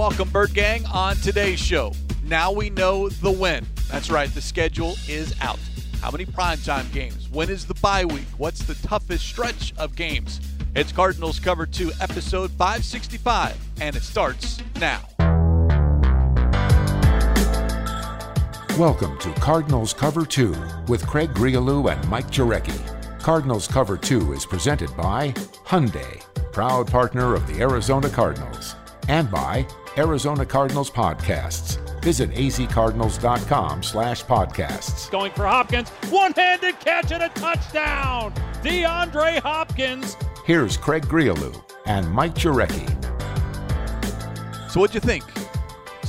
welcome, Bird Gang, on today's show. Now we know the win. That's right, the schedule is out. How many primetime games? When is the bye week? What's the toughest stretch of games? It's Cardinals Cover 2, episode 565, and it starts now. Welcome to Cardinals Cover 2 with Craig Grialou and Mike Jurecki. Cardinals Cover 2 is presented by Hyundai, proud partner of the Arizona Cardinals, and by Arizona Cardinals Podcasts. Visit azcardinals.com slash podcasts. Going for Hopkins, one-handed catch and a touchdown! DeAndre Hopkins. Here's Craig Grialou and Mike Jurecki. So what'd you think?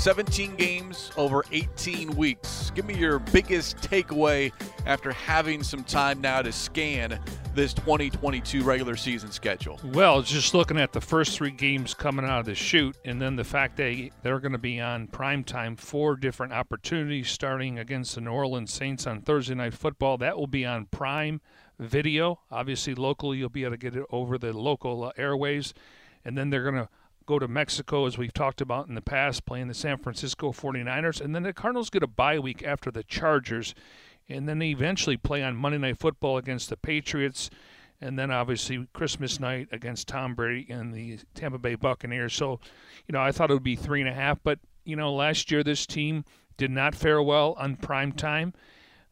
17 games over 18 weeks. Give me your biggest takeaway after having some time now to scan this 2022 regular season schedule. Well, just looking at the first three games coming out of the shoot, and then the fact that they're going to be on prime time, four different opportunities starting against the New Orleans Saints on Thursday Night Football. That will be on prime video. Obviously, locally, you'll be able to get it over the local airways. And then they're going to go to Mexico, as we've talked about in the past, playing the San Francisco 49ers. And then the Cardinals get a bye week after the Chargers. And then they eventually play on Monday Night Football against the Patriots. And then obviously Christmas night against Tom Brady and the Tampa Bay Buccaneers. So, you know, I thought it would be three and a half. But, you know, last year this team did not fare well on prime time.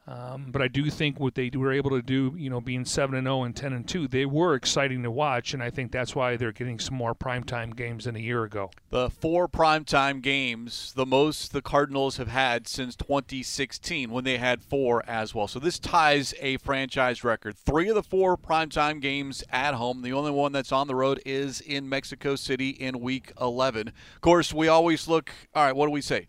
Um, but I do think what they were able to do, you know, being seven and zero and ten and two, they were exciting to watch, and I think that's why they're getting some more primetime games than a year ago. The four primetime games, the most the Cardinals have had since 2016, when they had four as well. So this ties a franchise record. Three of the four primetime games at home. The only one that's on the road is in Mexico City in Week 11. Of course, we always look. All right, what do we say?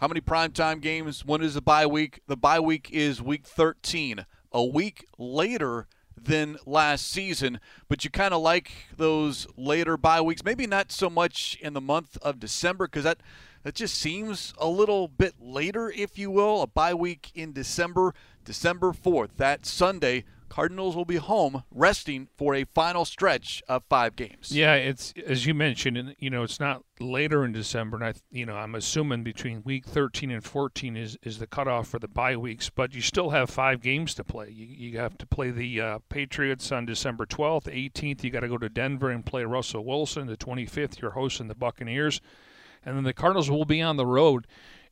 How many primetime games? When is the bye week? The bye week is week 13, a week later than last season, but you kind of like those later bye weeks. Maybe not so much in the month of December because that that just seems a little bit later, if you will. A bye week in December, December 4th, that Sunday. Cardinals will be home resting for a final stretch of five games. Yeah, it's as you mentioned, and you know, it's not later in December, and I, you know, I'm assuming between week 13 and 14 is is the cutoff for the bye weeks, but you still have five games to play. You, you have to play the uh, Patriots on December 12th, 18th. You got to go to Denver and play Russell Wilson. The 25th, you're hosting the Buccaneers, and then the Cardinals will be on the road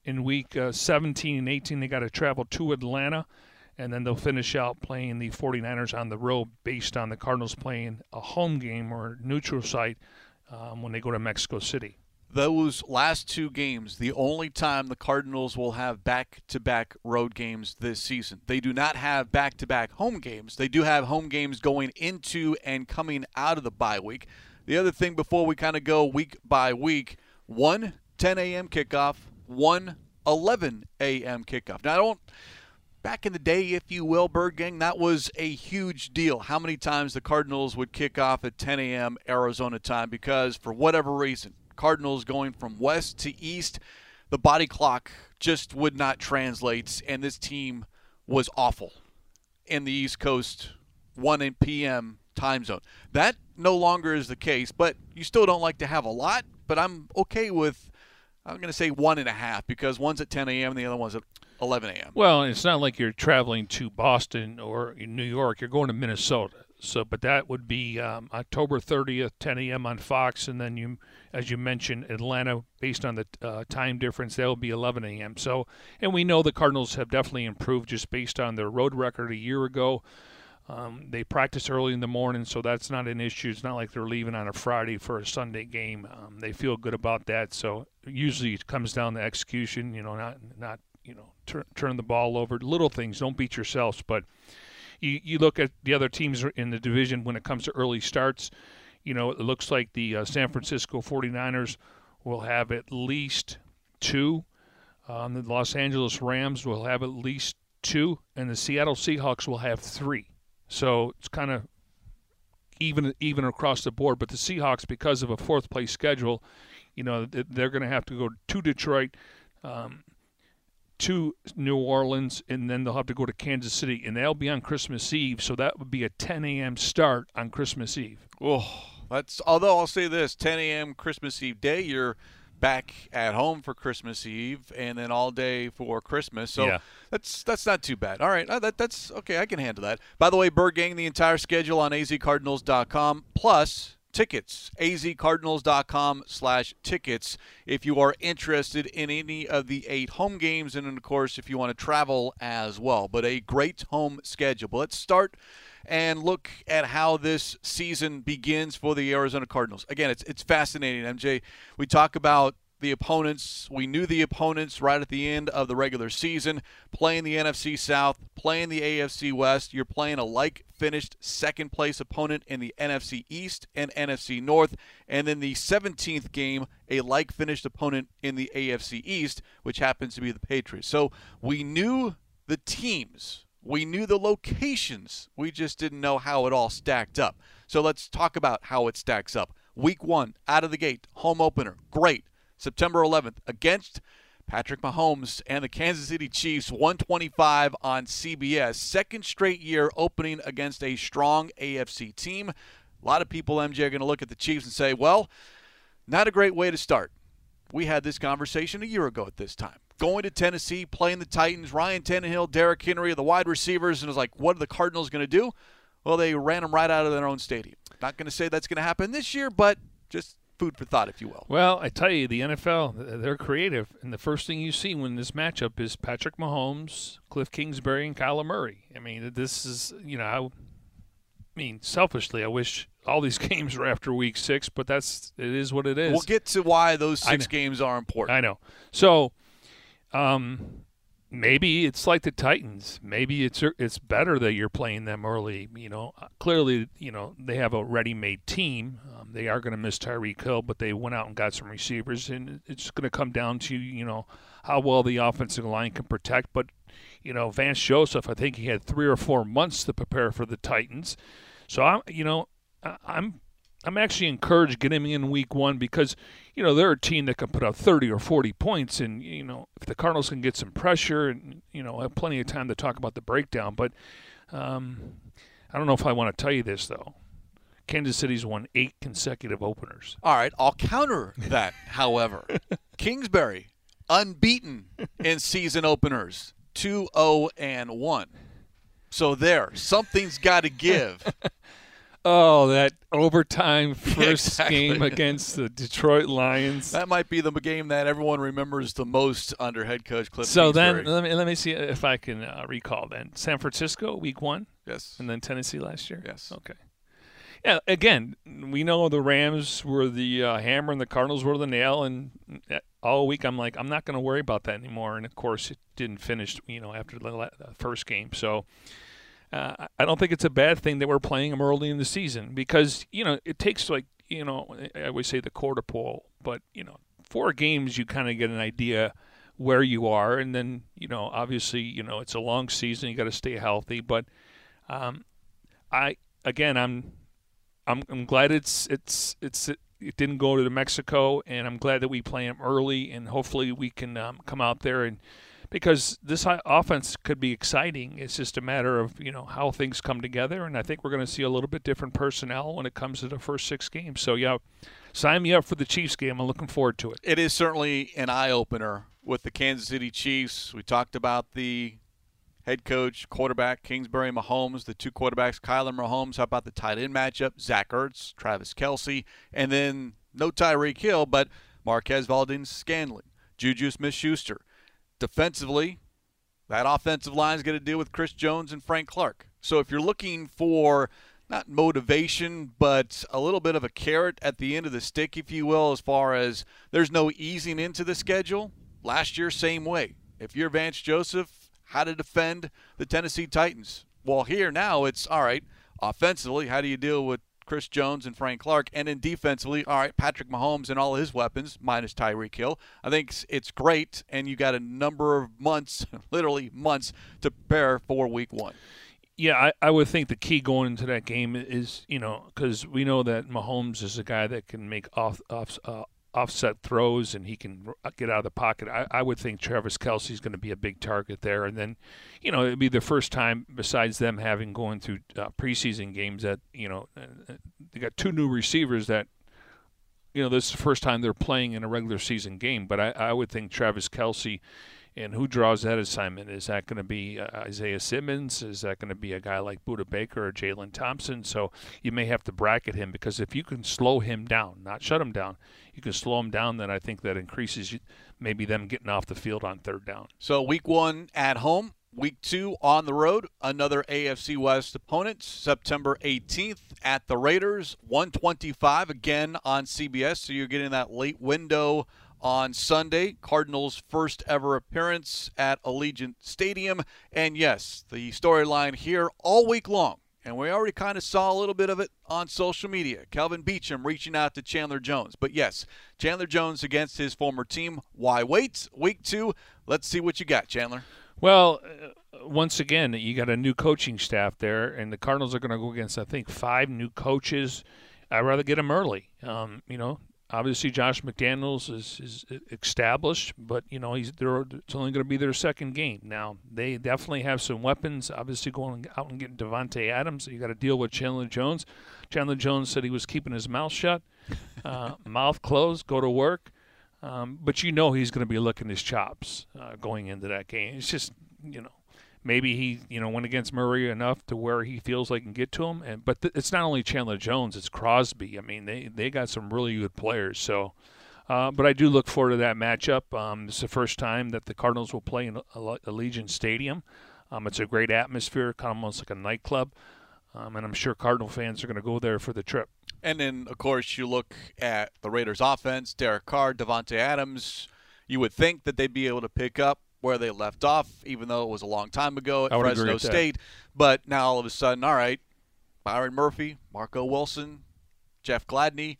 in week uh, 17 and 18. They got to travel to Atlanta and then they'll finish out playing the 49ers on the road based on the Cardinals playing a home game or neutral site um, when they go to Mexico City. Those last two games, the only time the Cardinals will have back to back road games this season. They do not have back to back home games. They do have home games going into and coming out of the bye week. The other thing before we kind of go week by week one 10 a.m. kickoff, one 11 a.m. kickoff. Now, I don't back in the day, if you will, Bird Gang, that was a huge deal. How many times the Cardinals would kick off at 10 a.m. Arizona time because, for whatever reason, Cardinals going from west to east, the body clock just would not translate, and this team was awful in the East Coast 1 p.m. time zone. That no longer is the case, but you still don't like to have a lot, but I'm okay with. I'm going to say one and a half because one's at 10 a.m. and the other one's at 11 a.m. Well, it's not like you're traveling to Boston or New York. You're going to Minnesota. So, but that would be um, October 30th, 10 a.m. on Fox, and then you, as you mentioned, Atlanta, based on the uh, time difference, that will be 11 a.m. So, and we know the Cardinals have definitely improved just based on their road record a year ago. Um, they practice early in the morning, so that's not an issue. It's not like they're leaving on a Friday for a Sunday game. Um, they feel good about that. So usually it comes down to execution. You know, not not you know turn turn the ball over. Little things. Don't beat yourselves. But you you look at the other teams in the division when it comes to early starts. You know, it looks like the uh, San Francisco 49ers will have at least two. Um, the Los Angeles Rams will have at least two, and the Seattle Seahawks will have three. So it's kind of even even across the board. But the Seahawks, because of a fourth place schedule, you know they're going to have to go to Detroit, um, to New Orleans, and then they'll have to go to Kansas City, and that'll be on Christmas Eve. So that would be a 10 a.m. start on Christmas Eve. Oh, that's although I'll say this: 10 a.m. Christmas Eve day, you're back at home for Christmas Eve, and then all day for Christmas. So Yeah. that's that's not too bad. All right, uh, that, that's okay. I can handle that. By the way, Bird Gang, the entire schedule on azcardinals.com plus tickets. azcardinals.com slash tickets if you are interested in any of the eight home games, and of course if you want to travel as well. But a great home schedule. But let's start and look at how this season begins for the Arizona Cardinals. Again, it's it's fascinating, MJ. We talk about the opponents. We knew the opponents right at the end of the regular season, playing the NFC South, playing the AFC West. You're playing a like finished second place opponent in the NFC East and NFC North, and then the 17th game, a like finished opponent in the AFC East, which happens to be the Patriots. So we knew the teams. We knew the locations. We just didn't know how it all stacked up. So let's talk about how it stacks up. Week one, out of the gate, home opener. Great. September 11th against Patrick Mahomes and the Kansas City Chiefs, 125 on CBS. Second straight year opening against a strong AFC team. A lot of people, MJ, are going to look at the Chiefs and say, well, not a great way to start. We had this conversation a year ago at this time. Going to Tennessee, playing the Titans, Ryan Tannehill, Derrick Henry, the wide receivers, and it was like, what are the Cardinals going to do? Well, they ran them right out of their own stadium. Not going to say that's going to happen this year, but just food for thought, if you will. Well, I tell you, the NFL, they're creative. And the first thing you see when this matchup is Patrick Mahomes, Cliff Kingsbury, and Kyler Murray. I mean, this is, you know, I, I mean, selfishly, I wish all these games were after week six, but that's, it is what it is. We'll get to why those six games are important. I know. So, um, maybe it's like the Titans. Maybe it's it's better that you're playing them early. You know, Uh, clearly, you know they have a ready-made team. Um, they are going to miss Tyreek Hill, but they went out and got some receivers, and it's going to come down to you know how well the offensive line can protect. But you know, Vance Joseph, I think he had three or four months to prepare for the Titans. So I'm, you know, I'm I'm actually encouraged getting him in week one because, you know, they're a team that can put up 30 or 40 points. And, you know, if the Cardinals can get some pressure and, you know, have plenty of time to talk about the breakdown. But um, I don't know if I want to tell you this, though. Kansas City's won eight consecutive openers. All right, I'll counter that, however. Kingsbury, unbeaten in season openers, 2 0 and 1. So there, something's got to give. Oh, that overtime first exactly. game against the Detroit Lions. That might be the game that everyone remembers the most under head coach Cliff so then, let me, let me see if I can uh, recall then. San Francisco, week one. yes. And then Tennessee last year? Yes. Okay. Yeah, again, we know the Rams were the uh, hammer and the Cardinals were the nail. And uh, all week I'm like, I'm not going to worry about that anymore. And of course, it didn't finish, you know, after the la- the first game. So uh, I- don't think it's a bad thing that we're playing them early in the season because, you know, it takes like, you know, I always say the quarter pole, but, you know, four games, you kind of get an idea where you are. And then, you know, obviously, you know, it's a long season. You got to stay healthy. But, um, I again, I'm, I'm, I'm glad it's it's it's it, didn't go to Mexico, and I'm glad that we play them early, and hopefully we can um, come out there and because this offense could be exciting. It's just a matter of you know how things come together, and I think we're going to see a little bit different personnel when it comes to the first six games. So yeah, sign me up for the Chiefs game. I'm looking forward to it. It is certainly an eye opener with the Kansas City Chiefs. We talked about the head coach, quarterback, Kingsbury Mahomes, the two quarterbacks, Kyler Mahomes. How about the tight end matchup? Zach Ertz, Travis Kelce, and then no Tyreek Hill, but Marquez Valdes Scantling, Juju Smith Schuster. Defensively, that offensive line is going to deal with Chris Jones and Frank Clark. So if you're looking for not motivation, but a little bit of a carrot at the end of the stick, if you will, as far as there's no easing into the schedule. Last year, same way. If you're Vance Joseph, how to defend the Tennessee Titans. Well, here now it's all right. Offensively, how do you deal with Chris Jones and Frank Clark? And then defensively, all right, Patrick Mahomes and all his weapons, minus Tyreek Hill. I think it's- great, and you got a number of months, literally months, to prepare for Week One. Yeah, I, I would think the key going into that game is you know because we know that Mahomes is a guy that can make off off uh, offset throws and he can get out of the pocket. I, I would think Travis Kelce is going to be a big target there, and then you know it'd be the first time besides them having going through uh, preseason games that you know uh, uh, they got two new receivers that you know, this is the first time they're playing in a regular season game. But I, I would think Travis Kelce and who draws that assignment? Is that going to be uh, Isaiah Simmons? Is that going to be a guy like Budda Baker or Jalen Thompson? So you may have to bracket him because if you can slow him down, not shut him down, you can slow him down, then I think that increases maybe them getting off the field on third down. So week one at home, week two on the road, another AFC West opponent, September 18th at the Raiders, 125 again on CBS. So you're getting that late window on Sunday. Cardinals' first ever appearance at Allegiant Stadium. And yes, the storyline here all week long. And we already kind of saw a little bit of it on social media. Kelvin Beachum reaching out to Chandler Jones. But yes, Chandler Jones against his former team. Why wait? Week two. Let's see what you got, Chandler. Well, uh, once again, you got a new coaching staff there, and the Cardinals are going to go against, I think, five new coaches. I'd rather get them early. Um, you know, obviously Josh McDaniels is, is established, but you know he's there. it's only going to be their second game. Now they definitely have some weapons. Obviously going out and getting Davante Adams, you got to deal with Chandler Jones. Chandler Jones said he was keeping his mouth shut, uh, mouth closed, go to work. Um, but you know he's going to be licking his chops uh, going into that game. It's just you know maybe he you know went against Murray enough to where he feels like he can get to him. And but th- it's not only Chandler Jones, it's Crosby. I mean they they got some really good players. So. Uh, but I do look forward to that matchup. Um, it's the first time that the Cardinals will play in Allegiant Stadium. Um, it's a great atmosphere, kind of almost like a nightclub. Um, and I'm sure Cardinal fans are going to go there for the trip. And then, of course, you look at the Raiders' offense: Derek Carr, Davante Adams. You would think that they'd be able to pick up where they left off, even though it was a long time ago at Fresno State. But now all of a sudden, all right, Byron Murphy, Marco Wilson, Jeff Gladney,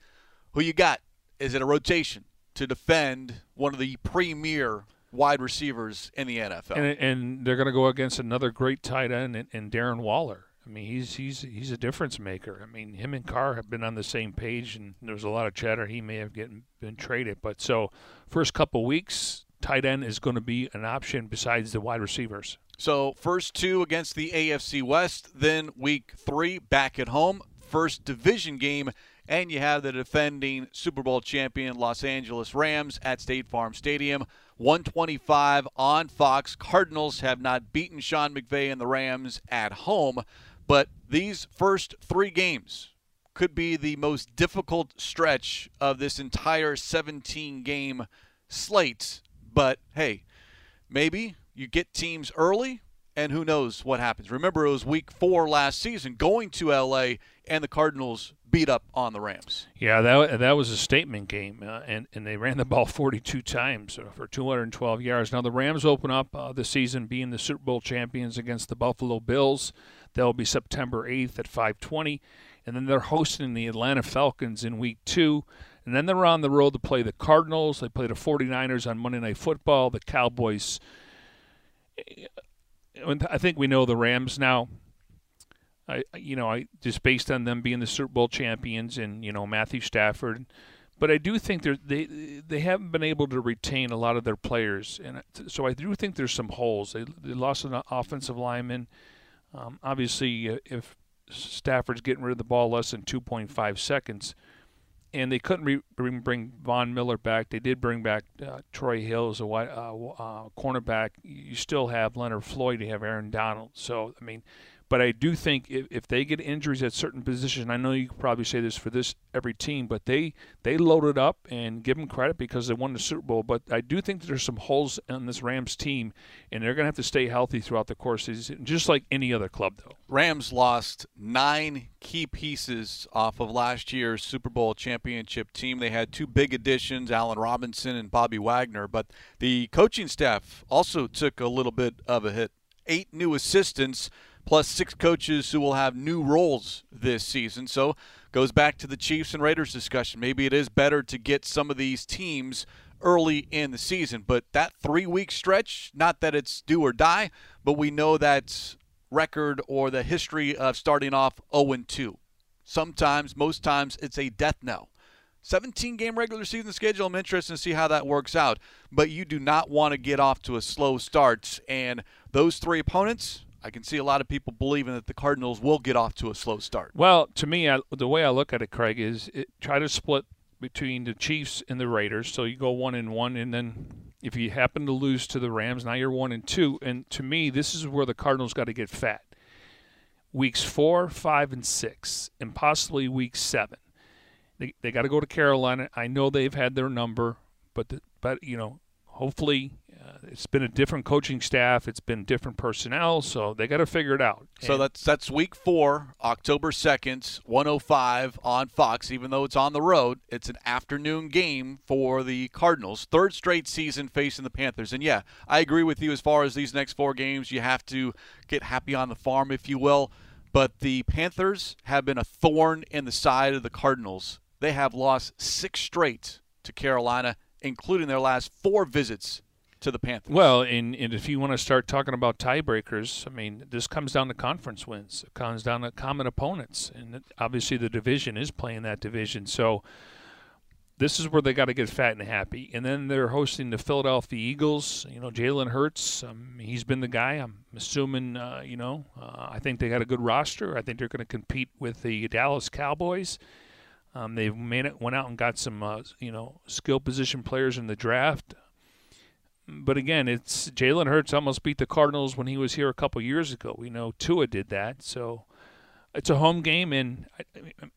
who you got? Is it a rotation to defend one of the premier wide receivers in the NFL? And, and they're going to go against another great tight end and Darren Waller. I mean, he's he's he's a difference maker. I mean, him and Carr have been on the same page, and there's a lot of chatter he may have getting been traded. But so, first couple weeks, tight end is going to be an option besides the wide receivers. So, first two against the AFC West, then week three back at home, first division game, and you have the defending Super Bowl champion Los Angeles Rams at State Farm Stadium. 125 on Fox. Cardinals have not beaten Sean McVay and the Rams at home, but these first three games could be the most difficult stretch of this entire 17 game slate but hey, maybe you get teams early, and who knows what happens. Remember, it was week four last season going to LA, and the Cardinals beat up on the Rams. Yeah, that that was a statement game, uh, and and they ran the ball 42 times uh, for 212 yards. Now the Rams open up uh, the season being the Super Bowl champions against the Buffalo Bills. That'll be September 8th at 5:20, and then they're hosting the Atlanta Falcons in Week Two. And then they're on the road to play the Cardinals. They play the 49ers on Monday Night Football, the Cowboys. I think we know the Rams now. I, you know, I just based on them being the Super Bowl champions and you know Matthew Stafford, but I do think they they they haven't been able to retain a lot of their players, and so I do think there's some holes. They, they lost an offensive lineman. Um, obviously, uh, if Stafford's getting rid of the ball less than 2.5 seconds, and they couldn't re- bring Von Miller back. They did bring back uh, Troy Hill as a uh, uh, cornerback. You still have Leonard Floyd. You have Aaron Donald. So I mean, but I do think if, if they get injuries at certain positions, I know you probably say this for this every team, but they they loaded up and give them credit because they won the Super Bowl. But I do think that there's some holes in this Rams team, and they're going to have to stay healthy throughout the course of the season, just like any other club, though. Rams lost nine key pieces off of last year's Super Bowl championship team. They had two big additions, Allen Robinson and Bobby Wagner, but the coaching staff also took a little bit of a hit. Eight new assistants plus six coaches who will have new roles this season. So goes back to the Chiefs and Raiders discussion. Maybe it is better to get some of these teams early in the season, but that three week stretch, not that it's do or die, but we know that record or the history of starting off 0 2. Sometimes, most times, it's a death knell. 17 game regular season schedule. I'm interested to see how that works out. But you do not want to get off to a slow start. And those three opponents, I can see a lot of people believing that the Cardinals will get off to a slow start. Well, to me, I, the way I look at it, Craig, is it, try to split between the Chiefs and the Raiders. So you go one and one, and then if you happen to lose to the Rams, now you're one and two. And to me, this is where the Cardinals got to get fat. Weeks four, five, and six, and possibly week seven. They, they got to go to Carolina. I know they've had their number, but the, but you know, hopefully uh, it's been a different coaching staff. It's been different personnel, so they got to figure it out. So And- that's that's week four, October second, one oh five on Fox. Even though it's on the road, it's an afternoon game for the Cardinals. Third straight season facing the Panthers. And yeah, I agree with you as far as these next four games. You have to get happy on the farm, if you will. But the Panthers have been a thorn in the side of the Cardinals. They have lost six straight to Carolina, including their last four visits to the Panthers. Well, and, and if you want to start talking about tiebreakers, I mean, this comes down to conference wins. It comes down to common opponents, and obviously the division is playing that division. So this is where they got to get fat and happy. And then they're hosting the Philadelphia Eagles. You know, Jalen Hurts, um, he's been the guy. I'm assuming, uh, you know, uh, I think they got a good roster. I think they're going to compete with the Dallas Cowboys. Um, they've made it, went out and got some, uh, you know, skill position players in the draft but again, it's Jalen Hurts almost beat the Cardinals when he was here a couple years ago. We know Tua did that, so it's a home game, and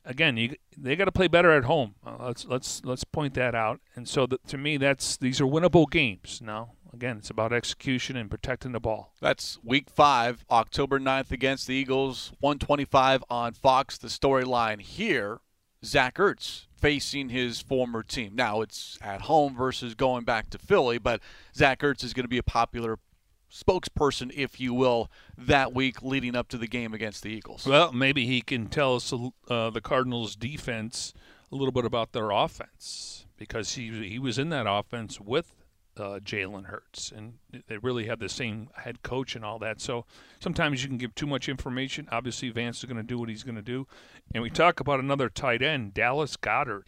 again, you, they got to play better at home. Uh, let's let's let's point that out. And so, the, to me, that's these are winnable games. Now, again, it's about execution and protecting the ball. That's week five, October 9th against the Eagles, 125 on Fox. The storyline here Zach Ertz facing his former team. Now it's at home versus going back to Philly, but Zach Ertz is going to be a popular spokesperson, if you will, that week leading up to the game against the Eagles. Well, maybe he can tell us uh, the Cardinals' defense a little bit about their offense because he he was in that offense with uh, Jalen Hurts, and they really have the same head coach and all that. So sometimes you can give too much information. Obviously, Vance is going to do what he's going to do, and we talk about another tight end, Dallas Goedert.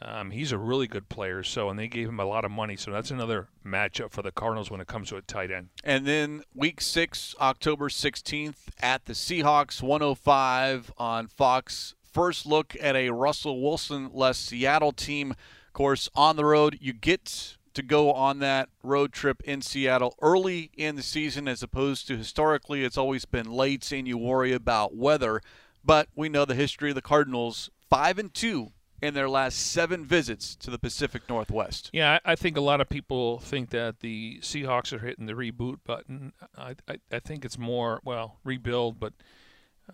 Um, he's a really good player. So, and they gave him a lot of money. So that's another matchup for the Cardinals when it comes to a tight end. And then week six, October 16th at the Seahawks, 105 on Fox. First look at a Russell Wilson less Seattle team. Of course, on the road, you get to go on that road trip in Seattle early in the season as opposed to historically it's always been late and you worry about weather. But we know the history of the Cardinals, 5 and 2 in their last 7 visits to the Pacific Northwest. Yeah, I I think a lot of people think that the Seahawks are hitting the reboot button. I I, I think it's more well rebuild, but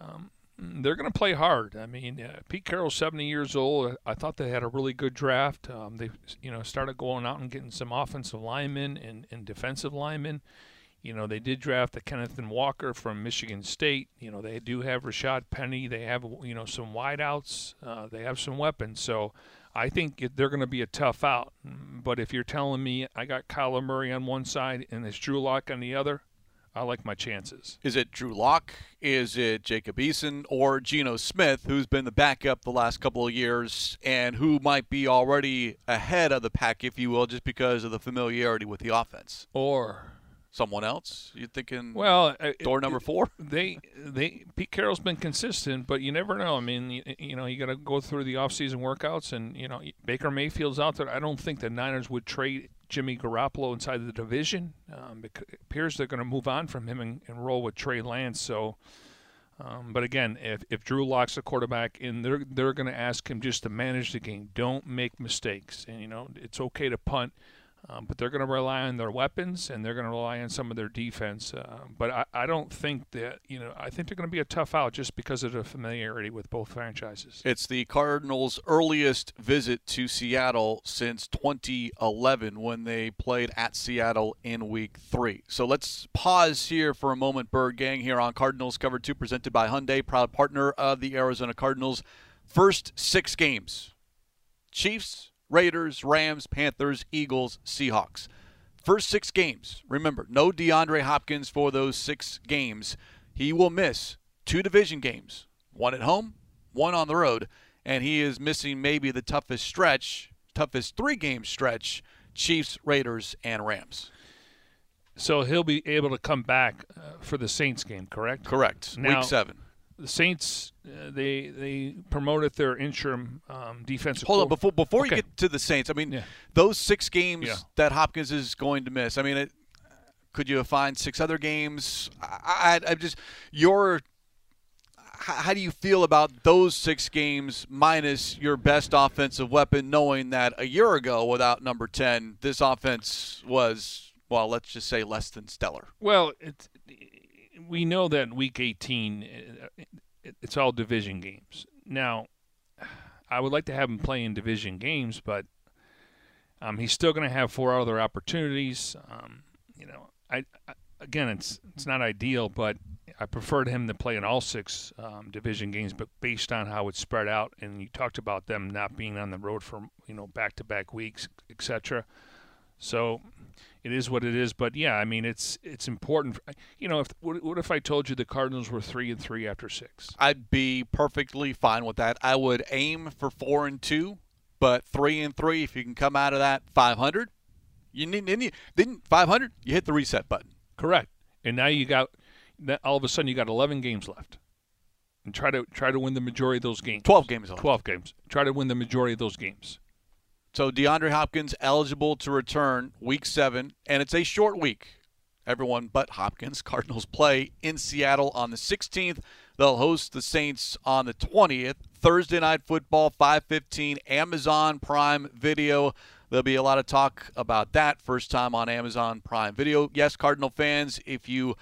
um, they're going to play hard. I mean, uh, Pete Carroll's 70 years old. I thought they had a really good draft. Um, they you know started going out and getting some offensive linemen and, and defensive linemen. You know, they did draft the Kenneth and Walker from Michigan State. You know, they do have Rashad Penny. They have you know some wideouts. Uh, they have some weapons. So. I think they're going to be a tough out. But if you're telling me I got Kyler Murray on one side and it's Drew Lock on the other, I like my chances. Is it Drew Lock? Is it Jacob Eason or Geno Smith, who's been the backup the last couple of years and who might be already ahead of the pack, if you will, just because of the familiarity with the offense? Or, Someone else? You're thinking well, uh, door number four? they they Pete Carroll's been consistent, but you never know. I mean, you, you know, you got to go through the offseason workouts, and you know, Baker Mayfield's out there. I don't think the Niners would trade Jimmy Garoppolo inside the division. Um, it appears they're going to move on from him and, and roll with Trey Lance. So. Um, but again, if, if Drew Lock's the quarterback in, they're they're going to ask him just to manage the game. Don't make mistakes, and you know it's okay to punt, um, but they're going to rely on their weapons and they're going to rely on some of their defense. Uh, but I, I don't think that you know I think they're going to be a tough out just because of the familiarity with both franchises. It's the Cardinals' earliest visit to Seattle since 2011 when they played at Seattle in week three. So let's pause here for a moment, Bird Gang, here on Cardinals Cover 2, presented by Hyundai, proud partner of the Arizona Cardinals. First six games Chiefs, Raiders, Rams, Panthers, Eagles, Seahawks. First six games. Remember, no DeAndre Hopkins for those six games. He will miss two division games one at home, one on the road, and he is missing maybe the toughest stretch, toughest three game stretch Chiefs, Raiders, and Rams. So he'll be able to come back uh, for the Saints game, correct? Correct. Now- Week seven. The Saints uh, they they promoted their interim um, defensive. Hold on, before before Okay. you get to the Saints, I mean, Yeah. those six games Yeah. that Hopkins is going to miss. I mean, it, could you find six other games? I, I, I just your. How do you feel about those six games minus your best offensive weapon, knowing that a year ago, without number ten, this offense was well, let's just say less than stellar. Well, it's, we know that week 18, uh, it's all division games. Now, I would like to have him play in division games, but um, he's still going to have four other opportunities. Um, you know, I, I again, it's it's not ideal, but I preferred him to play in all six um, division games, but based on how it's spread out, and you talked about them not being on the road for you know back-to-back weeks, etc. So it is what it is. But yeah, I mean, it's it's important. You know, if what, what if I told you the Cardinals were three and three after six? I'd be perfectly fine with that. I would aim for four and two, but three and three. If you can come out of that 500, you need then then 500. You hit the reset button. Correct. And now you got all of a sudden you got 11 games left, and try to try to win the majority of those games. 12 games left. 12 games. Try to win the majority of those games. So DeAndre Hopkins eligible to return week seven, and it's a short week. Everyone but Hopkins. Cardinals play in Seattle on the 16th. They'll host the Saints on the 20th. Thursday night football, 5:15. Amazon Prime Video. There'll be a lot of talk about that. First time on Amazon Prime Video. Yes, Cardinal fans, if you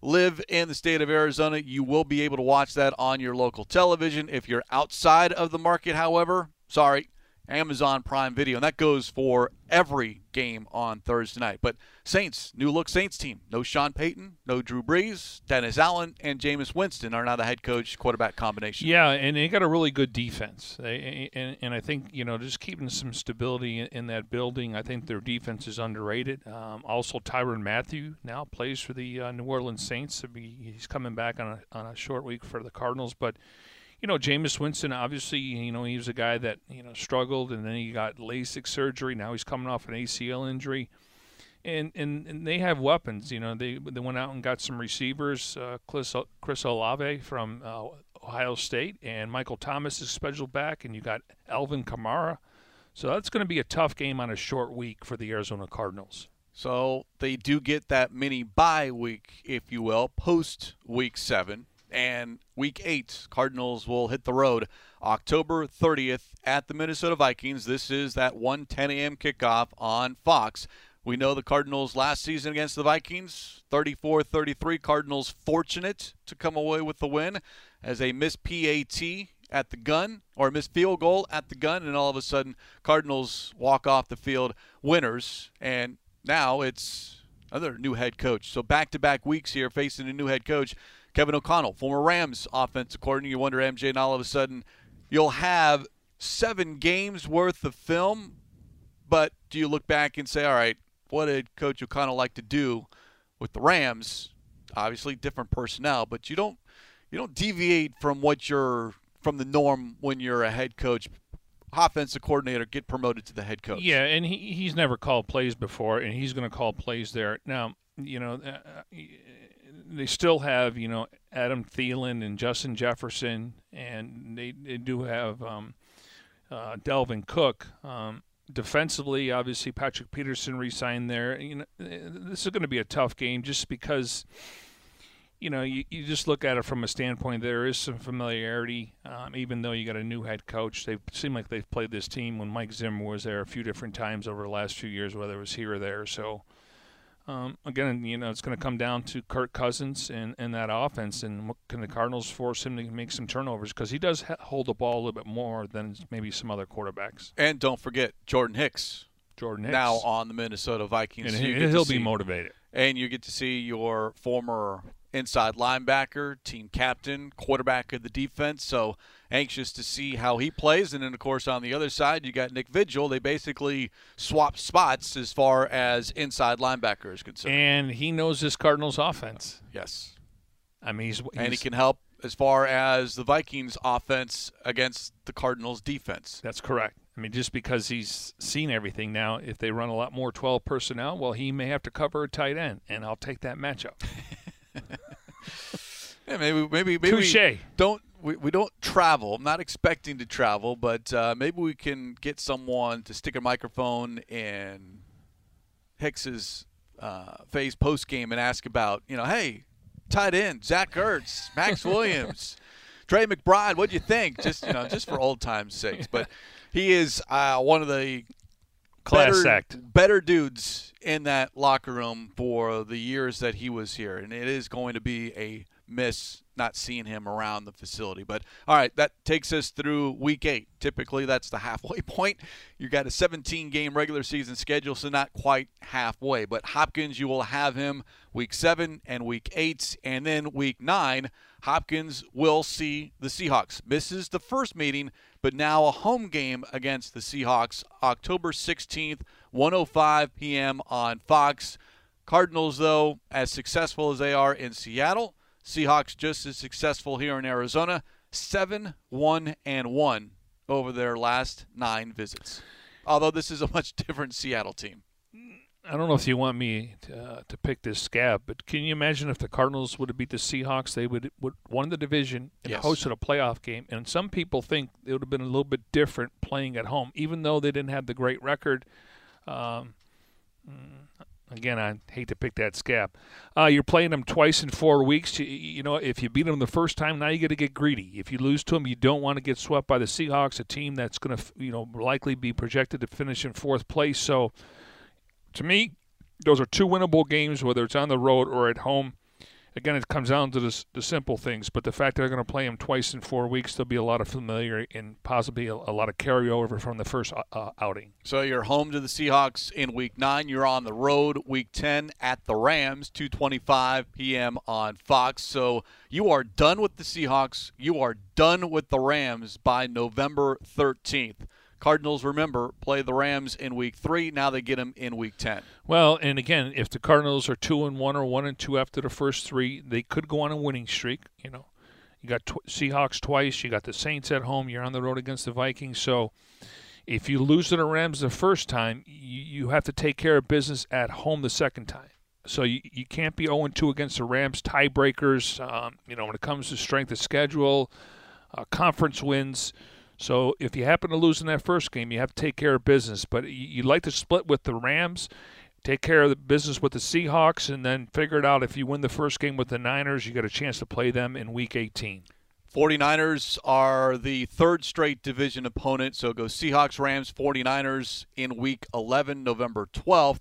live in the state of Arizona, you will be able to watch that on your local television. If you're outside of the market, however, sorry, Amazon Prime Video, and that goes for every game on Thursday night. But Saints, new look Saints team. No Sean Payton, no Drew Brees, Dennis Allen, and Jameis Winston are now the head coach quarterback combination. Yeah, and they got a really good defense. And, and I think you know just keeping some stability in, in that building. I think their defense is underrated. Um, also, Tyrann Mathieu now plays for the uh, New Orleans Saints. He's coming back on a on a short week for the Cardinals, but. You know, Jameis Winston, obviously, you know, he was a guy that, you know, struggled and then he got LASIK surgery. Now he's coming off an ACL injury. And, and, and they have weapons. You know, they they went out and got some receivers. Uh, Chris, Chris Olave from uh, Ohio State, and Michael Thomas is scheduled back, and you got Alvin Kamara. So that's going to be a tough game on a short week for the Arizona Cardinals. So they do get that mini bye week, if you will, post week seven. And week eight, Cardinals will hit the road October 30th at the Minnesota Vikings. This is that 1 10 a.m. kickoff on Fox. We know the Cardinals last season against the Vikings, 34 33. Cardinals fortunate to come away with the win as a miss PAT at the gun or miss field goal at the gun, and all of a sudden, Cardinals walk off the field winners. And now it's another new head coach. So back to back weeks here facing a new head coach, Kevin O'Connell, former Rams offensive coordinator. You wonder, MJ, and all of a sudden you'll have seven games worth of film, but do you look back and say, all right, what did Coach O'Connell like to do with the Rams? Obviously different personnel, but you don't you don't deviate from what you're from the norm when you're a head coach offensive coordinator get promoted to the head coach. Yeah, and he he's never called plays before, and he's going to call plays there. Now, you know, uh, they still have you know Adam Thielen and Justin Jefferson, and they they do have um, uh, Dalvin Cook. Um, defensively, obviously Patrick Peterson re-signed there. You know, this is going to be a tough game just because. You know, you, you just look at it from a standpoint. There is some familiarity, um, even though you got a new head coach. They seem like they've played this team when Mike Zimmer was there a few different times over the last few years, whether it was here or there. So, um, again, you know, it's going to come down to Kirk Cousins and, and that offense, and what, can the Cardinals force him to make some turnovers because he does hold the ball a little bit more than maybe some other quarterbacks. And don't forget Jordan Hicks, Jordan Hicks now on the Minnesota Vikings. and So he, he'll see- be motivated. and you get to see your former inside linebacker, team captain, quarterback of the defense. So anxious to see how he plays. And then, of course, on the other side, you got Nick Vigil. They basically swapped spots as far as inside linebacker is concerned. And he knows this Cardinals offense. yes, I mean, he's, and he can help as far as the Vikings offense against the Cardinals defense. That's correct. I mean, just because he's seen everything now, if they run a lot more 12 personnel, well, he may have to cover a tight end, and I'll take that matchup. Yeah, maybe maybe maybe Touche. don't we, we don't travel. I'm not expecting to travel, but uh, maybe we can get someone to stick a microphone in Hicks's uh, face post game and ask about, you know, hey, tight end Zach Ertz, Maxx Williams, Trey McBride. What do you think? Just you know, just for old times' sakes. But he is uh, one of the Class better, act. better dudes in that locker room for the years that he was here, and it is going to be a miss not seeing him around the facility. But all right, that takes us through week eight. Typically, that's the halfway point. You've got a 17 game regular season schedule, so not quite halfway. But Hopkins, you will have him week seven and week eight, and then week nine. Hopkins will see the Seahawks. Misses the first meeting, but now a home game against the Seahawks, October 16th, 1:05 p.m. on Fox. Cardinals, though, as successful as they are in Seattle, Seahawks just as successful here in Arizona, seven, one, and one over their last nine visits. Although this is a much different Seattle team. I don't know if you want me to, uh, to pick this scab, but can you imagine if the Cardinals would have beat the Seahawks? They would would won the division and Yes. hosted a playoff game. And some people think it would have been a little bit different playing at home, even though they didn't have the great record. Um, mm, again, I hate to pick that scab. Uh, you're playing them twice in four weeks. You, you know, if you beat them the first time, now you got to get greedy. If you lose to them, you don't want to get swept by the Seahawks, a team that's going to, you know, likely be projected to finish in fourth place. So to me, those are two winnable games, whether it's on the road or at home. Again, it comes down to the, the simple things, but the fact that they're going to play them twice in four weeks, there'll be a lot of familiar and possibly a, a lot of carryover from the first uh, uh, outing. So you're home to the Seahawks in week 9, you're on the road week 10 at the Rams 2:25 p.m. on Fox. So you are done with the Seahawks, you are done with the Rams by November 13th. Cardinals remember play the Rams in week 3, now they get them in week 10. Well, and again, if the Cardinals are two and one or one and two after the first three, they could go on a winning streak. You know, you got tw- Seahawks twice, you got the Saints at home, you're on the road against the Vikings. So, if you lose to the Rams the first time, you, you have to take care of business at home the second time. So you, you can't be 0 2 against the Rams, tiebreakers. Um, you know, when it comes to strength of schedule, uh, conference wins. So if you happen to lose in that first game, you have to take care of business. But you, like to split with the Rams, take care of the business with the Seahawks, and then figure it out. If you win the first game with the Niners, you got a chance to play them in Week 18. 49ers are the third straight division opponent. So go Seahawks, Rams, 49ers in week 11, November 12th.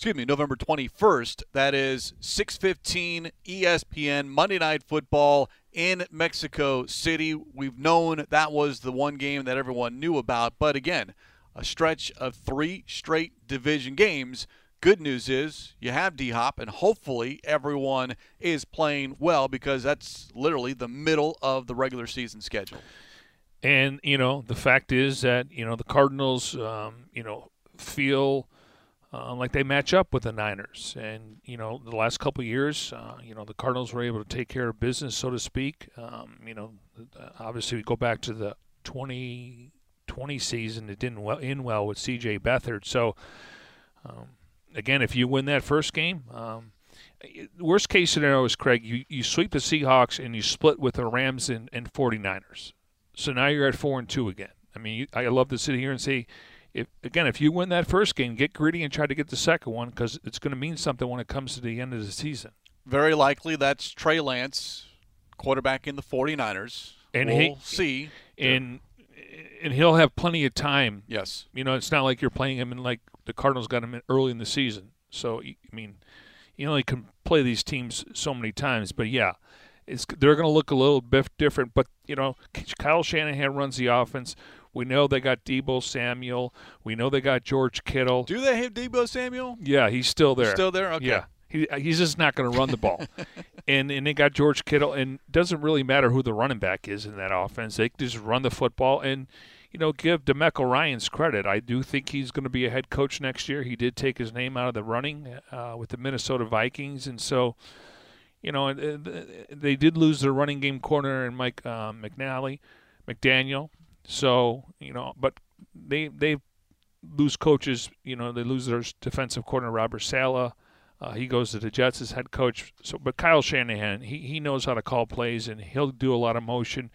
Excuse me, November 21st. That is 6:15 ESPN Monday Night Football in Mexico City. We've known that was the one game that everyone knew about, but again, a stretch of 3 straight division games. Good news is you have D Hop, and hopefully everyone is playing well because that's literally the middle of the regular season schedule. And you know, the fact is that you know the Cardinals, um, you know, feel uh, like they match up with the Niners. And you know, the last couple years, uh, you know, the Cardinals were able to take care of business, so to speak. Um, you know, uh, obviously we go back to the 2020 season; it didn't well, end well with C.J. Beathard. So, um, again, if you win that first game. Um, Worst case scenario is Craig. You, you sweep the Seahawks and you split with the Rams and, and 49ers. So now you're at four and two again. I mean, I love to sit here and say, if again, if you win that first game, get greedy and try to get the second one because it's going to mean something when it comes to the end of the season. Very likely that's Trey Lance, quarterback in the 49ers. And we'll he- see. And and he'll have plenty of time. Yes. You know, it's not like you're playing him in like the Cardinals got him in early in the season. So I mean, you only can play these teams so many times. But yeah, it's they're going to look a little bit different. But you know, Kyle Shanahan runs the offense. We know they got Deebo Samuel. We know they got George Kittle. Do they have Deebo Samuel? Yeah, he's still there. Still there? Okay. Yeah. He, he's just not going to run the ball. and and they got George Kittle, and it doesn't really matter who the running back is in that offense. They just run the football. And, you know, give DeMeco Ryans credit. I do think he's going to be a head coach next year. He did take his name out of the running uh, with the Minnesota Vikings. And so, you know, uh, they did lose their running game corner and Mike uh, McNally, McDaniel. So, you know, but they they lose coaches. You know, they lose their defensive corner Robert Saleh. Uh, he goes to the Jets as head coach. So, but Kyle Shanahan, he, he knows how to call plays and he'll do a lot of motion.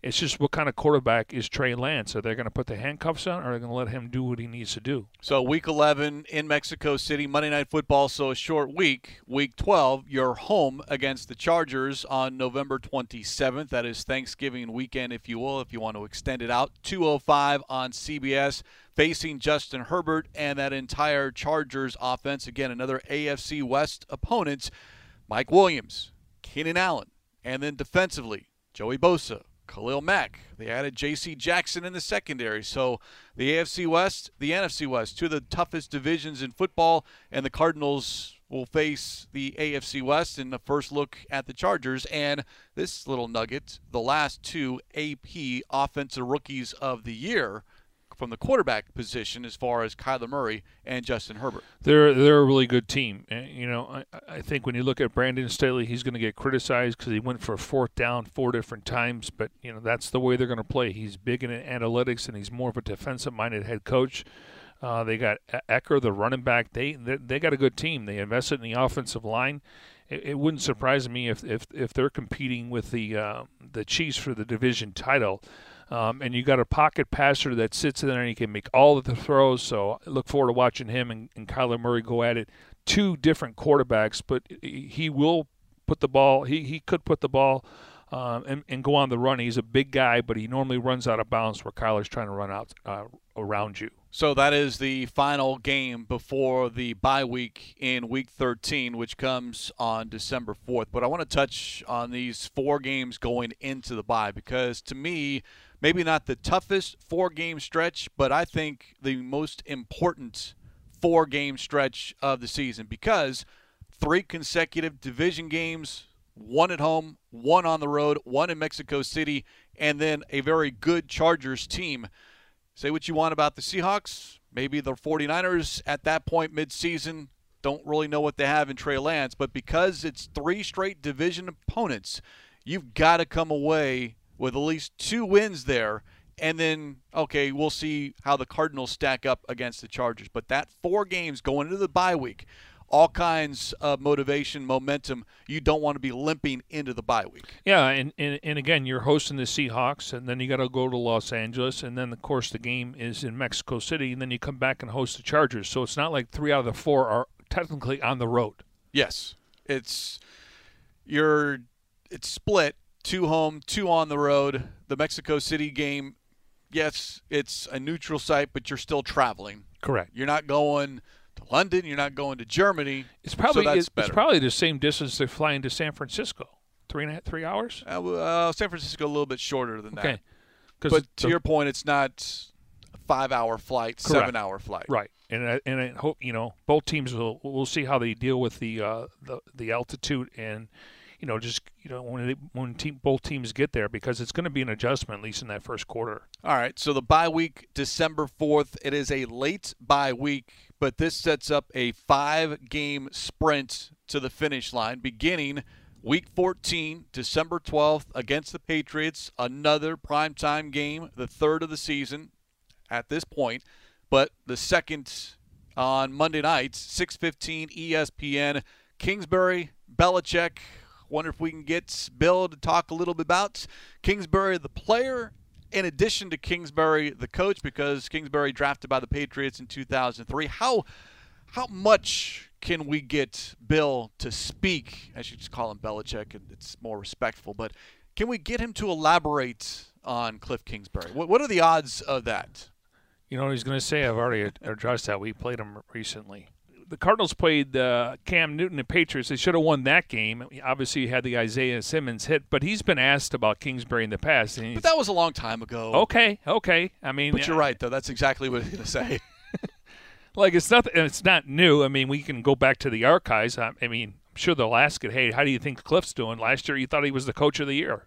It's just what kind of quarterback is Trey Lance? Are they going to put the handcuffs on, or are they going to let him do what he needs to do? So, week 11 in Mexico City, Monday Night Football. So, a short week. Week 12, you're home against the Chargers on November 27th. That is Thanksgiving weekend, if you will, if you want to extend it out. 205 on CBS, facing Justin Herbert and that entire Chargers offense. Again, another AFC West opponent. Mike Williams, Keenan Allen, and then defensively, Joey Bosa, Khalil Mack. They added J.C. Jackson in the secondary. So the AFC West, the NFC West, two of the toughest divisions in football, and the Cardinals will face the AFC West in the first look at the Chargers. And this little nugget, the last two AP Offensive Rookies of the Year from the quarterback position as far as Kyler Murray and Justin Herbert. They're they're a really good team. And, you know, I, I think when you look at Brandon Staley, he's going to get criticized because he went for a fourth down four different times. But you know, that's the way they're going to play. He's big in analytics, and he's more of a defensive-minded head coach. Uh, they got Ekeler, the running back. They, they, they got a good team. They invested in the offensive line. It, it wouldn't surprise me if, if if they're competing with the uh, the Chiefs for the division title. Um, and you got a pocket passer that sits in there and he can make all of the throws. So I look forward to watching him and, and Kyler Murray go at it. Two different quarterbacks, but he will put the ball. He he could put the ball. Um, and, and go on the run. He's a big guy, but he normally runs out of bounds where Kyler's trying to run out uh, around you. So that is the final game before the bye week in Week 13, which comes on December 4th. But I want to touch on these four games going into the bye because to me, maybe not the toughest four game stretch, but I think the most important four game stretch of the season because three consecutive division games, one at home, one on the road, one in Mexico City, and then a very good Chargers team. Say what you want about the Seahawks. Maybe the 49ers at that point mid-season don't really know what they have in Trey Lance, but because it's three straight division opponents, you've got to come away with at least two wins there. And then, okay, we'll see how the Cardinals stack up against the Chargers. But that four games going into the bye week, all kinds of motivation, momentum. You don't want to be limping into the bye week. Yeah, and, and, and again, you're hosting the Seahawks, and then you got to go to Los Angeles, and then, of course, the game is in Mexico City, and then you come back and host the Chargers. So it's not like three out of the four are technically on the road. Yes. It's you're it's split two home, two on the road. The Mexico City game, yes, it's a neutral site, but you're still traveling. Correct. You're not going to London. You're not going to Germany. It's probably so it's, it's, probably the same distance they're flying to San Francisco. Three and a half, three hours. Uh, uh, San Francisco a little bit shorter than okay. that. But to your point, it's not a five-hour flight, seven-hour flight. Right. And I, and I hope you know both teams will we'll see how they deal with the uh, the the altitude and you know, just you know when they, when team, both teams get there because it's going to be an adjustment at least in that first quarter. All right, so the bye week December fourth. It is a late bye week, but this sets up a five-game sprint to the finish line, beginning week 14, December 12th against the Patriots. Another primetime game, the third of the season at this point, but the second on Monday nights, 6:15 ESPN. Kingsbury, Belichick, Wonder if we can get Bill to talk a little bit about Kingsbury, the player, in addition to Kingsbury, the coach, because Kingsbury drafted by the Patriots in 2003. How how much can we get Bill to speak? I should just call him Belichick, and it's more respectful. But can we get him to elaborate on Cliff Kingsbury? What, what are the odds of that? You know what he's going to say? I've already addressed that. We played him recently the Cardinals played uh, Cam Newton and Patriots. They should have won that game. Obviously, you had the Isaiah Simmons hit, but he's been asked about Kingsbury in the past. but that was a long time ago. Okay, okay. I mean, but you're right though. That's exactly what he's going to say. like it's not it's not new. I mean, we can go back to the archives. I, I mean, I'm sure they'll ask it. Hey, how do you think Cliff's doing? Last year, you thought he was the coach of the year.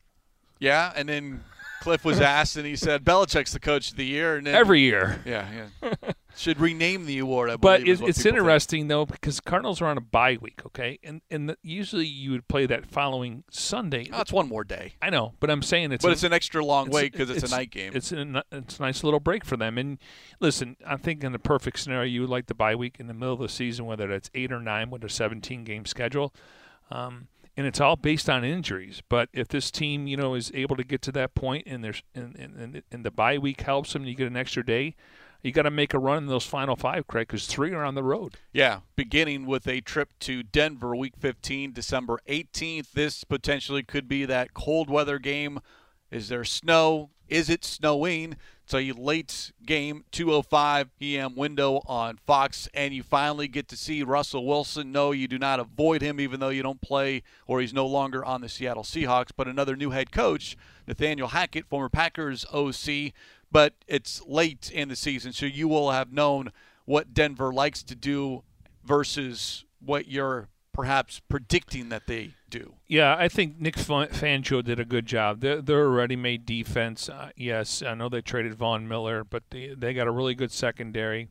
Yeah, and then Cliff was asked, and he said Belichick's the coach of the year. And then, every year. Yeah, yeah. Should rename the award. I but believe, it's, people think. interesting though because Cardinals are on a bye week, okay, and and the, usually you would play that following Sunday. Oh, it's one more day, I know, but I'm saying it's but a- it's an extra long wait because it's, it's- a night game. It's a, it's a nice little break for them. And listen, I think in the perfect scenario, you would like the bye week in the middle of the season, whether that's eight or nine with a 17 game schedule. Um, and it's all based on injuries. But if this team, you know, is able to get to that point and there's and, and, and, and the bye week helps them, you get an extra day. You got to make a run in those final five, Craig, because three are on the road. Yeah, beginning with a trip to Denver week 15, December 18th. This potentially could be that cold weather game. Is there snow? Is it snowing? It's a late game, 2:05 p.m. window on Fox, and you finally get to see Russell Wilson. No, you do not avoid him, even though you don't play or he's no longer on the Seattle Seahawks. But another new head coach, Nathaniel Hackett, former Packers OC. But it's late in the season, so you will have known what Denver likes to do versus what you're perhaps predicting that they do. Yeah, I think Nick Fa- Fangio did a good job. They're, they're a ready-made defense. Uh, yes, I know they traded Von Miller, but they, they got a really good secondary.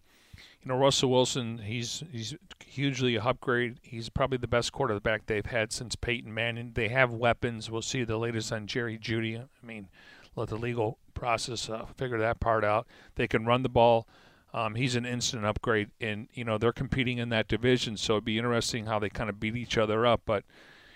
You know, Russell Wilson, he's he's hugely upgrade. He's probably the best quarterback they've had since Peyton Manning. They have weapons. We'll see the latest on Jerry Jeudy. I mean, let the legal process uh, figure that part out. They can run the ball. Um, he's an instant upgrade, and you know they're competing in that division, so it'd be interesting how they kind of beat each other up. But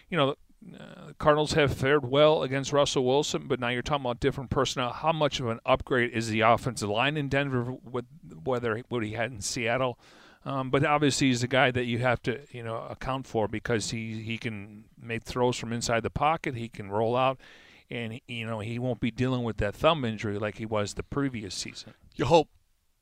you know, uh, the Cardinals have fared well against Russell Wilson, but now you're talking about different personnel. How much of an upgrade is the offensive line in Denver with whether what he had in Seattle? Um, but obviously, he's a guy that you have to you know account for because he he can make throws from inside the pocket. He can roll out, and you know he won't be dealing with that thumb injury like he was the previous season. You hope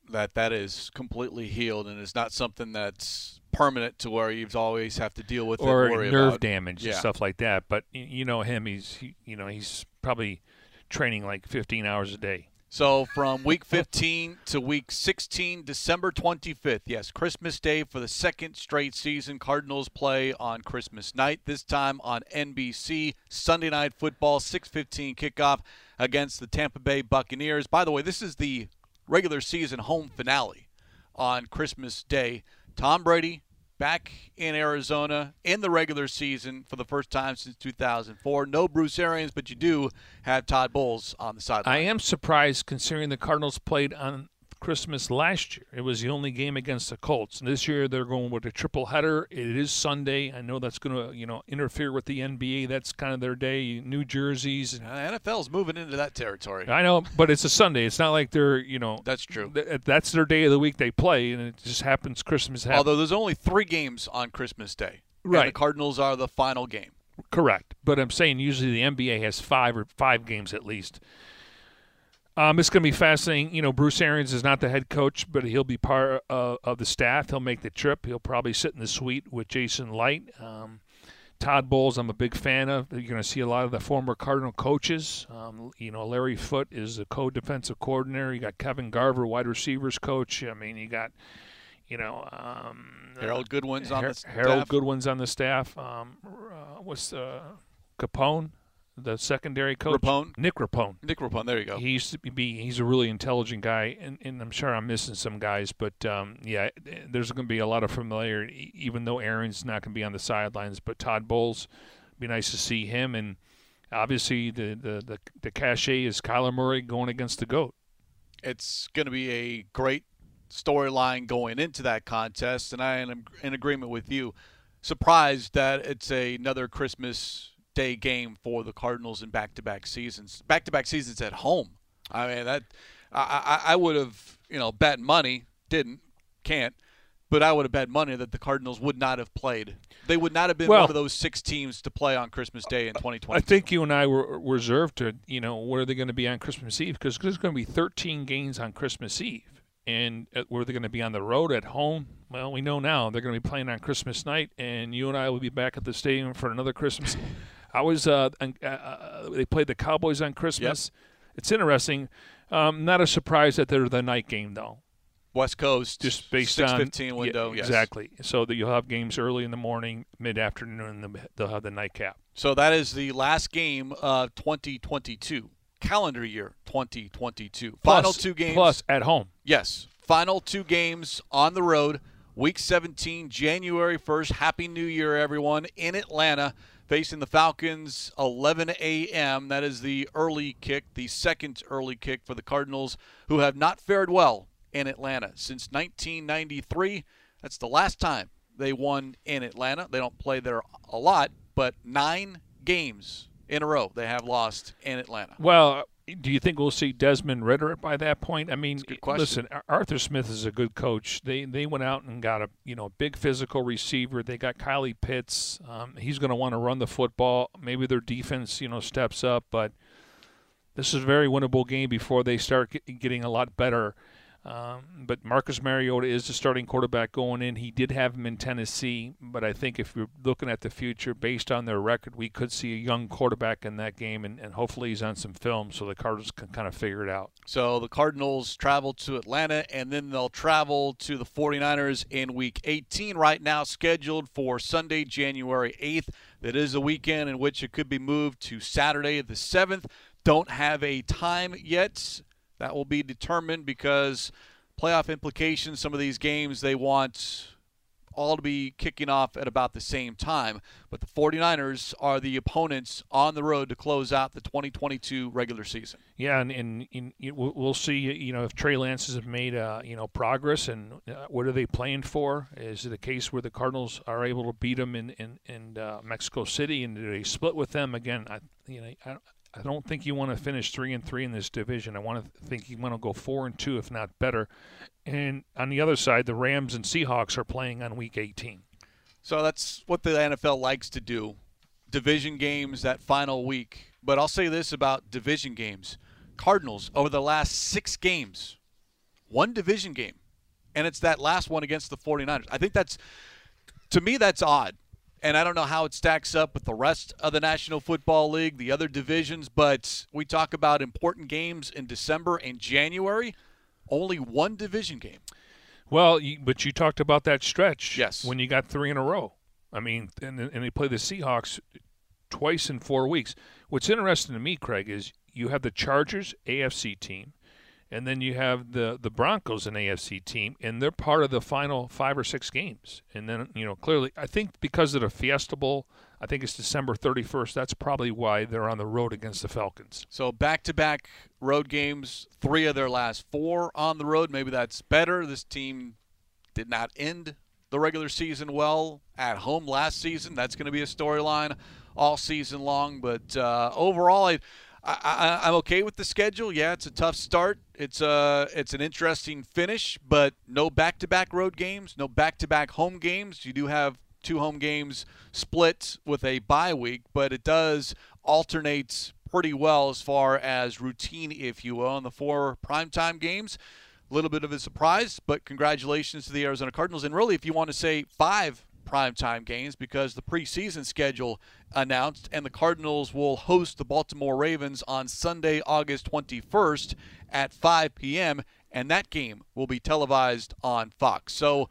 that that is completely healed and it's not something that's permanent to where you always have to deal with or nerve about. damage Yeah. and stuff like that. But you know him; he's he, you know he's probably training like 15 hours a day. So from week 15 to week 16, December 25th. Yes, Christmas Day for the second straight season. Cardinals play on Christmas night. This time on NBC. Sunday night football, 6:15 kickoff against the Tampa Bay Buccaneers. By the way, this is the regular season home finale on Christmas Day. Tom Brady back in Arizona in the regular season for the first time since 2004. No Bruce Arians, but you do have Todd Bowles on the sideline. I am surprised considering the Cardinals played on Christmas last year. It was the only game against the Colts. And this year they're going with a triple header. It is Sunday. I know that's going to, you know, interfere with the NBA. That's kind of their day. New jerseys. Uh, NFL's moving into that territory. I know, but it's a Sunday. It's not like they're, you know, That's true. th- that's their day of the week they play, and it just happens Christmas happens. Although there's only three games on Christmas Day. And the Right. Cardinals are the final game. Correct, but I'm saying usually the NBA has five or five games at least. Um, it's going to be fascinating. You know, Bruce Arians is not the head coach, but he'll be part of, of the staff. He'll make the trip. He'll probably sit in the suite with Jason Licht. Um, Todd Bowles, I'm a big fan of. You're going to see a lot of the former Cardinal coaches. Um, you know, Larry Foote is the co-defensive coordinator. You got Kevin Garver, wide receivers coach. I mean, you got, you know, um, Harold Goodwin's on Har- the staff. Harold Goodwin's on the staff. Um, uh, what's uh, Capone, the secondary coach? Rapone. Nick Rapone. Nick Rapone. There you go. He used to be. He's a really intelligent guy, and, and I'm sure I'm missing some guys, but um, yeah, there's going to be a lot of familiarity, even though Arians not going to be on the sidelines. But Todd Bowles, be nice to see him, and obviously the the the, the cachet is Kyler Murray going against the goat. It's going to be a great storyline going into that contest, and I am in agreement with you. Surprised that it's a, another Christmas Day game for the Cardinals in back-to-back seasons. Back-to-back seasons at home. I mean that I, I, I would have you know bet money, didn't, can't, but I would have bet money that the Cardinals would not have played. They would not have been Well- one of those six teams to play on Christmas Day in 2020. I think you and I were reserved to, you know, where are they going to be on Christmas Eve? Because there's going to be 13 games on Christmas Eve. And uh, were they going to be on the road at home? Well, we know now they're going to be playing on Christmas night, and you and I will be back at the stadium for another Christmas. I was, uh, uh, uh, they played the Cowboys on Christmas. It's interesting. Um, not a surprise that they're the night game, though. West Coast, Just based 6:15 on window. yeah, yes. exactly. So that you'll have games early in the morning, mid afternoon, and they'll have the nightcap. So that is the last game of 2022, calendar year 2022. Final Plus- two games. plus at home. yes, final two games on the road. Week 17, January 1st. Happy New Year, everyone, in Atlanta, facing the Falcons, 11 a.m. That is the early kick, the second early kick for the Cardinals, who have not fared well in Atlanta since 1993. That's the last time they won in Atlanta. They don't play there a lot, but nine games in a row they have lost in Atlanta. Well, do you think we'll see Desmond Ridder by that point? I mean, listen, Arthur Smith is a good coach. They they went out and got a you know big physical receiver. They got Kyle Pitts. Um, he's going to want to run the football. Maybe their defense you know steps up, but this is a very winnable game before they start get, getting a lot better. Um, but Marcus Mariota is the starting quarterback going in. He did have him in Tennessee, but I think if you're looking at the future, based on their record, we could see a young quarterback in that game, and, and hopefully he's on some film so the Cardinals can kind of figure it out. So the Cardinals travel to Atlanta, and then they'll travel to the 49ers in Week 18, right now scheduled for Sunday, January 8th. That is a weekend in which it could be moved to Saturday the 7th. Don't have a time yet. That will be determined because playoff implications, some of these games they want all to be kicking off at about the same time. But the 49ers are the opponents on the road to close out the 2022 regular season. Yeah, and, and, and we'll see. You know, if Trey Lance has made uh, you know progress, and uh, what are they playing for? Is it a case where the Cardinals are able to beat them in in, in uh, Mexico City, and do they split with them again? I, you know, I, I don't think you want to finish three and three in this division. I want to think you want to go four and two, if not better. And on the other side, the Rams and Seahawks are playing on Week 18. So that's what the NFL likes to do: division games that final week. But I'll say this about division games: Cardinals over the last six games, one division game, and it's that last one against the 49ers. I think that's to me that's odd and I don't know how it stacks up with the rest of the National Football League, the other divisions, but we talk about important games in December and January. Only one division game. Well, you, but you talked about that stretch. Yes. When you got three in a row. I mean, and, and they play the Seahawks twice in four weeks. What's interesting to me, Craig, is you have the Chargers AFC team, and then you have the the Broncos, an AFC team, and they're part of the final five or six games. And then you know clearly, I think because of the Fiesta Bowl, I think it's December 31st. That's probably why they're on the road against the Falcons. So back-to-back road games, three of their last four on the road. Maybe that's better. This team did not end the regular season well at home last season. That's going to be a storyline all season long. But uh, overall, I. I, am okay with the schedule. Yeah, it's a tough start. It's a uh, it's an interesting finish, but no back-to-back road games, no back-to-back home games. You do have two home games split with a bye week, but it does alternate pretty well as far as routine, if you will, in the four primetime games. A little bit of a surprise, but congratulations to the Arizona Cardinals. And really, if you want to say five primetime games because the preseason schedule announced, and the Cardinals will host the Baltimore Ravens on Sunday, August 21st at 5 p.m., and that game will be televised on Fox. So,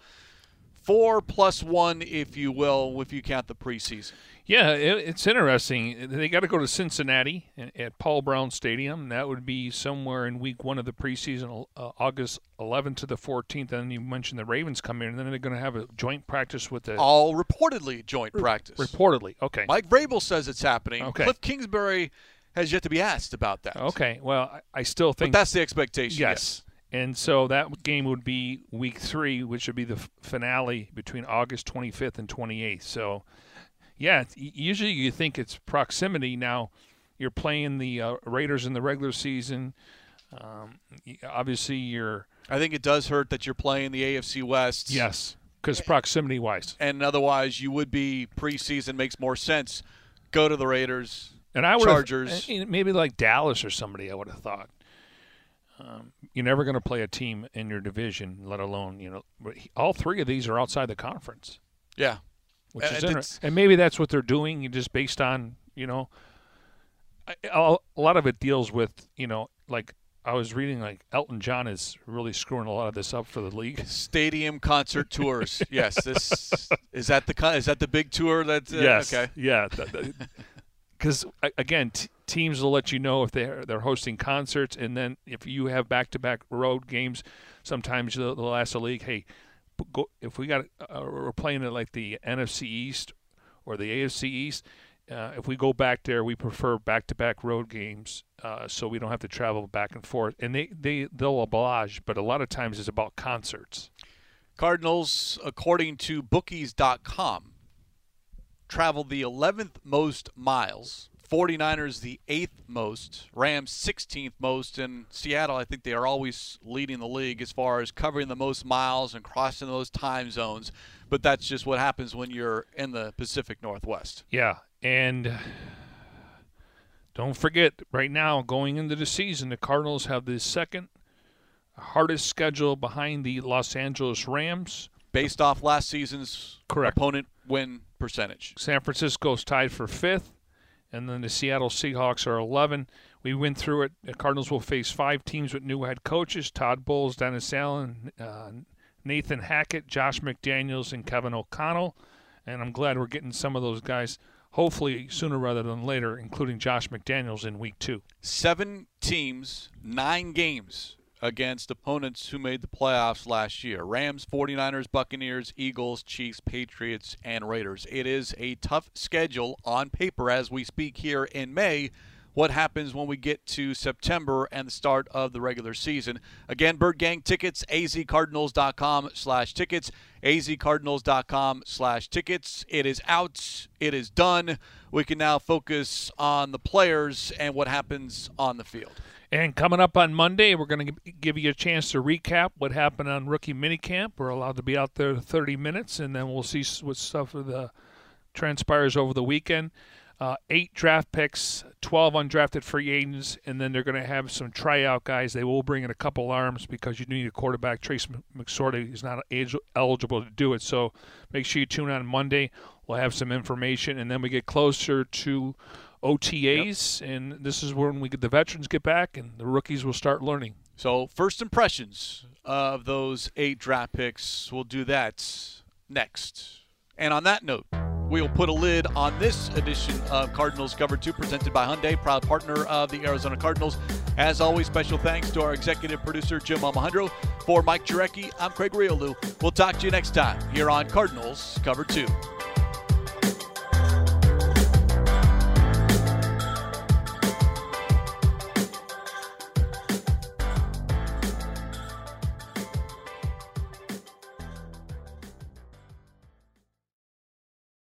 four plus one, if you will, if you count the preseason. Yeah, it, it's interesting. They got to go to Cincinnati at Paul Brown Stadium. That would be somewhere in week one of the preseason, uh, August 11th to the 14th. And you mentioned the Ravens come in, and then they're going to have a joint practice with the. All reportedly joint practice. Reportedly, okay. Mike Vrabel says it's happening. Okay. Cliff Kingsbury has yet to be asked about that. Okay, well, I, I still think. But that's the expectation. Yes. yes. And so that game would be week three, which would be the finale between August 25th and 28th. So yeah, usually you think it's proximity. Now you're playing the uh, Raiders in the regular season. Um, obviously, you're. I think it does hurt that you're playing the AFC West. Yes, because proximity wise. And otherwise, you would be preseason makes more sense. Go to the Raiders. And I would Chargers. maybe like Dallas or somebody. I would have thought. Um, you're never going to play a team in your division, let alone you know. All three of these are outside the conference. Yeah, which is interesting. And maybe that's what they're doing, just based on you know. A lot of it deals with you know like I was reading like Elton John is really screwing a lot of this up for the league. Stadium concert tours. yes, this is that the is that the big tour that uh, yes, okay. Yeah. Because again, t- teams will let you know if they're they're hosting concerts, and then if you have back-to-back road games, sometimes they'll, they'll ask the league, "Hey, go, if we got uh, we're playing it like the NFC East or the AFC East." Uh, if we go back there, we prefer back-to-back road games, uh, so we don't have to travel back and forth. And they they they'll oblige, but a lot of times it's about concerts. Cardinals, according to Bookies.com, traveled the 11th most miles. 49ers the 8th most, Rams 16th most, and Seattle, I think they are always leading the league as far as covering the most miles and crossing those time zones. But that's just what happens when you're in the Pacific Northwest. Yeah, and don't forget, right now, going into the season, the Cardinals have the second hardest schedule behind the Los Angeles Rams. Based off last season's Correct. opponent win percentage. San Francisco's tied for fifth, and then the Seattle Seahawks are 11. We went through it. The Cardinals will face five teams with new head coaches Todd Bowles, Dennis Allen, uh, Nathan Hackett, Josh McDaniels, and Kevin O'Connell. And I'm glad we're getting some of those guys, hopefully sooner rather than later, including Josh McDaniels in week two. Seven teams, nine games against opponents who made the playoffs last year Rams, 49ers, Buccaneers, Eagles, Chiefs, Patriots, and Raiders. It is a tough schedule on paper as we speak here in May. What happens when we get to September and the start of the regular season? Again, Bird Gang tickets, azcardinals.com slash tickets, azcardinals.com slash tickets. It is out. It is done. We can now focus on the players and what happens on the field. And coming up on Monday, we're going to give you a chance to recap what happened on rookie minicamp. We're allowed to be out there 30 minutes, and then we'll see what stuff the transpires over the weekend. Uh, eight draft picks, 12 undrafted free agents, and then they're going to have some tryout guys. They will bring in a couple arms because you need a quarterback. Trace McSorley is not age- eligible to do it. So make sure you tune on Monday. We'll have some information, and then we get closer to OTAs, yep. and this is when we get the veterans get back, and the rookies will start learning. So, first impressions of those eight draft picks, we'll do that next. And on that note, we'll put a lid on this edition of Cardinals Cover 2 presented by Hyundai, proud partner of the Arizona Cardinals. As always, special thanks to our executive producer, Jim Almohandro. For Mike Jurecki, I'm Craig Grialou. We'll talk to you next time here on Cardinals Cover 2.